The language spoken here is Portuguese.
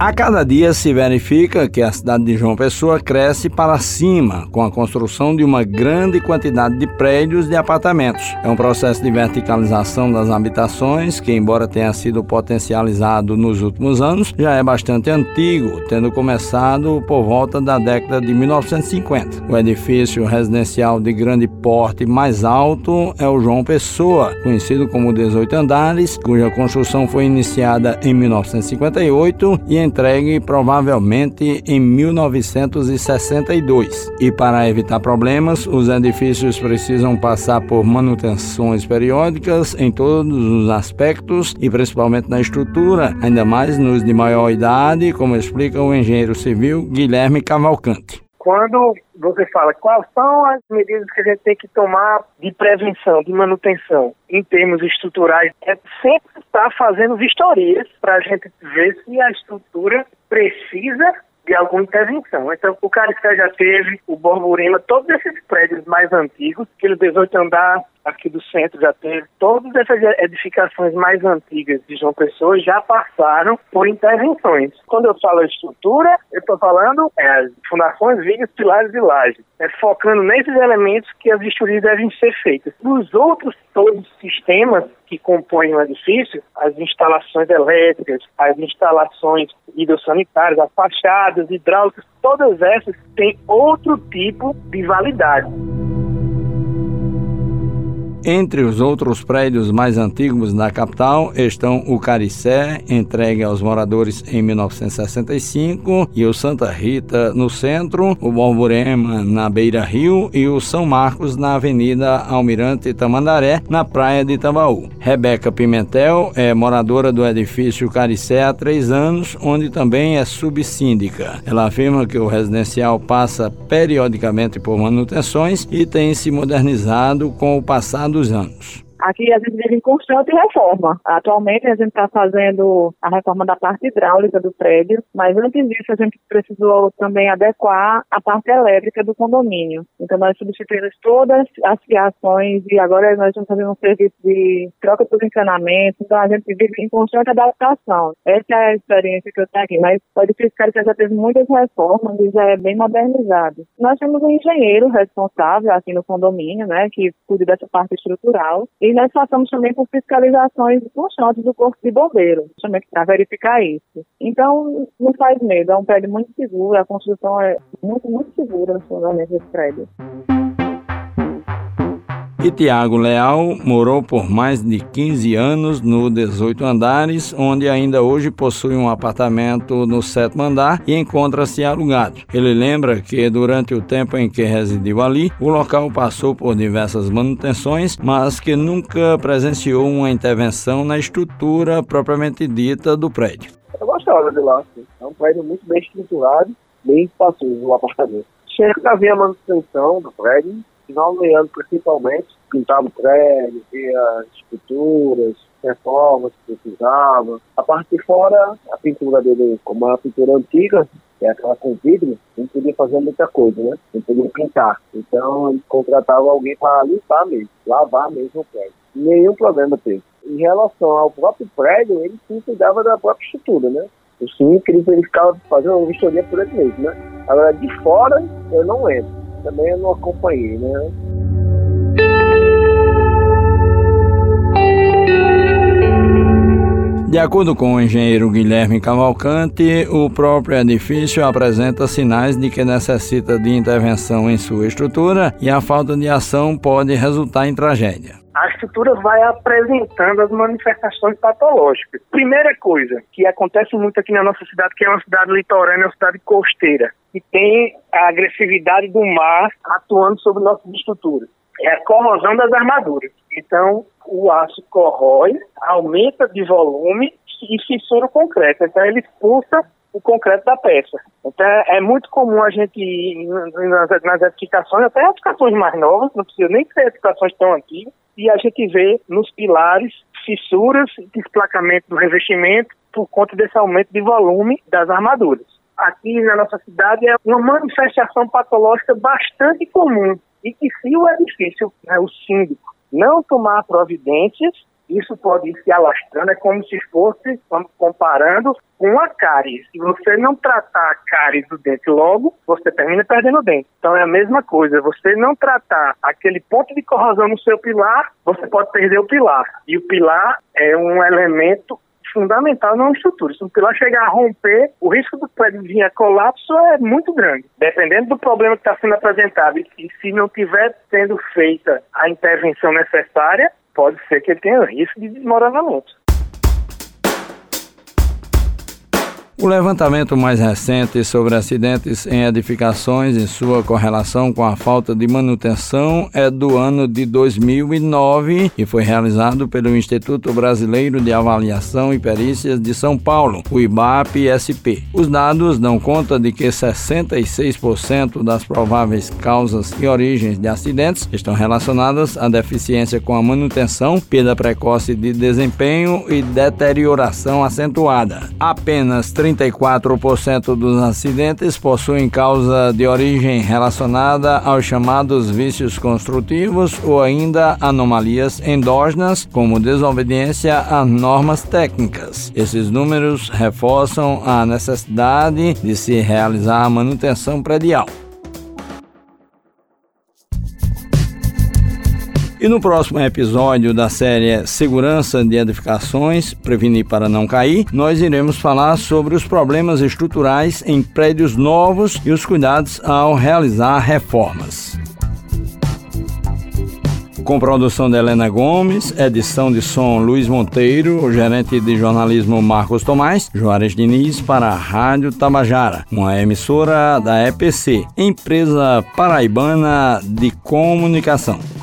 A cada dia se verifica que a cidade de João Pessoa cresce para cima com a construção de uma grande quantidade de prédios de apartamentos. É um processo de verticalização das habitações que, embora tenha sido potencializado nos últimos anos, já é bastante antigo, tendo começado por volta da década de 1950. O edifício residencial de grande porte mais alto é o João Pessoa, conhecido como 18 andares, cuja construção foi iniciada em 1958 e entregue provavelmente em 1962. E para evitar problemas, os edifícios precisam passar por manutenções periódicas em todos os aspectos e principalmente na estrutura, ainda mais nos de maior idade, como explica o engenheiro civil Guilherme Cavalcante. Quando você fala quais são as medidas que a gente tem que tomar de prevenção, de manutenção, em termos estruturais, é sempre estar fazendo vistorias para a gente ver se a estrutura precisa de alguma intervenção. Então, o Caricé já teve, o Borborema, todos esses prédios mais antigos, aquele 18 andar aqui do centro já teve, todas essas edificações mais antigas de João Pessoa já passaram por intervenções. Quando eu falo estrutura, eu estou falando é, fundações, vigas, pilares e lajes. É focando nesses elementos que as vistorias devem ser feitas. Nos outros todos os sistemas que compõem o edifício, as instalações elétricas, as instalações hidrossanitárias, as fachadas, hidráulicas, todas essas têm outro tipo de validade. Entre os outros prédios mais antigos da capital estão o Caricé, entregue aos moradores em 1965, e o Santa Rita no centro, o Borborema na Beira Rio e o São Marcos na Avenida Almirante Tamandaré, na Praia de Tambaú. Rebeca Pimentel é moradora do edifício Caricé há três anos, onde também é subsíndica. Ela afirma que o residencial passa periodicamente por manutenções e tem se modernizado com o passar dos anos. Aqui a gente vive em constante reforma. Atualmente a gente está fazendo a reforma da parte hidráulica do prédio, mas antes disso a gente precisou também adequar a parte elétrica do condomínio. Então nós substituímos todas as fiações e agora nós estamos fazendo um serviço de troca dos encanamentos. Então a gente vive em constante adaptação. Essa é a experiência que eu tenho aqui. Mas pode fiscal que já teve muitas reformas e já é bem modernizado. Nós temos um engenheiro responsável aqui no condomínio, né, que cuida dessa parte estrutural. E nós passamos também por fiscalizações constantes do Corpo de Bombeiro, também para verificar isso. Então, não faz medo, é um prédio muito seguro, a construção é muito, muito segura no fundamento desse prédio. E Tiago Leal morou por mais de 15 anos no 18 andares, onde ainda hoje possui um apartamento no sétimo andar e encontra-se alugado. Ele lembra que durante o tempo em que residiu ali, o local passou por diversas manutenções, mas que nunca presenciou uma intervenção na estrutura propriamente dita do prédio. Eu gostava de lá, sim. é um prédio muito bem estruturado, bem espacioso o apartamento. Chega a ver a manutenção do prédio, final do ano principalmente, pintava prédio, via esculturas, reformas que precisava. A parte de fora, a pintura dele, como é uma pintura antiga, que é aquela com vidro, não podia fazer muita coisa, né? Não podia pintar. Então, ele contratava alguém para limpar mesmo, lavar mesmo o prédio. Nenhum problema teve. Em relação ao próprio prédio, ele sim cuidava da própria estrutura, né? O sim queria verificar, fazer uma vistoria por ele mesmo, né? Agora, de fora, eu não lembro. Também eu não acompanhei, né? De acordo com o engenheiro Guilherme Cavalcante, o próprio edifício apresenta sinais de que necessita de intervenção em sua estrutura e a falta de ação pode resultar em tragédia a estrutura vai apresentando as manifestações patológicas. Primeira coisa que acontece muito aqui na nossa cidade, que é uma cidade litorânea, uma cidade costeira, que tem a agressividade do mar atuando sobre nossas estruturas. É a corrosão das armaduras. Então, o aço corrói, aumenta de volume e fissura o concreto. Então, ele expulsa o concreto da peça. Então, é muito comum a gente, nas, nas edificações, até edificações mais novas, não precisa nem ser edificações tão antigas, e a gente vê nos pilares fissuras, desplacamento do revestimento por conta desse aumento de volume das armaduras. Aqui na nossa cidade é uma manifestação patológica bastante comum e que se o edifício, né, o síndico, não tomar providências, isso pode ir se alastrando, é como se fosse, vamos comparando, com a cárie. Se você não tratar a cárie do dente logo, você termina perdendo o dente. Então é a mesma coisa, você não tratar aquele ponto de corrosão no seu pilar, você pode perder o pilar. E o pilar é um elemento fundamental numa estrutura. Se o pilar chegar a romper, o risco do prédio vir a colapso é muito grande. Dependendo do problema que está sendo apresentado e se não tiver sendo feita a intervenção necessária, pode ser que ele tenha risco de desmoronamento. O levantamento mais recente sobre acidentes em edificações e sua correlação com a falta de manutenção é do ano de 2009 e foi realizado pelo Instituto Brasileiro de Avaliação e Perícias de São Paulo, o IBAP-SP. Os dados dão conta de que 66% das prováveis causas e origens de acidentes estão relacionadas à deficiência com a manutenção, perda precoce de desempenho e deterioração acentuada. Apenas 34% dos acidentes possuem causa de origem relacionada aos chamados vícios construtivos ou ainda anomalias endógenas, como desobediência a normas técnicas. Esses números reforçam a necessidade de se realizar a manutenção predial. E no próximo episódio da série Segurança de Edificações, Prevenir para Não Cair, nós iremos falar sobre os problemas estruturais em prédios novos e os cuidados ao realizar reformas. Com produção de Helena Gomes, edição de som Luiz Monteiro, gerente de jornalismo Marcos Tomás, Juarez Diniz para a Rádio Tabajara, uma emissora da EPC, empresa paraibana de comunicação.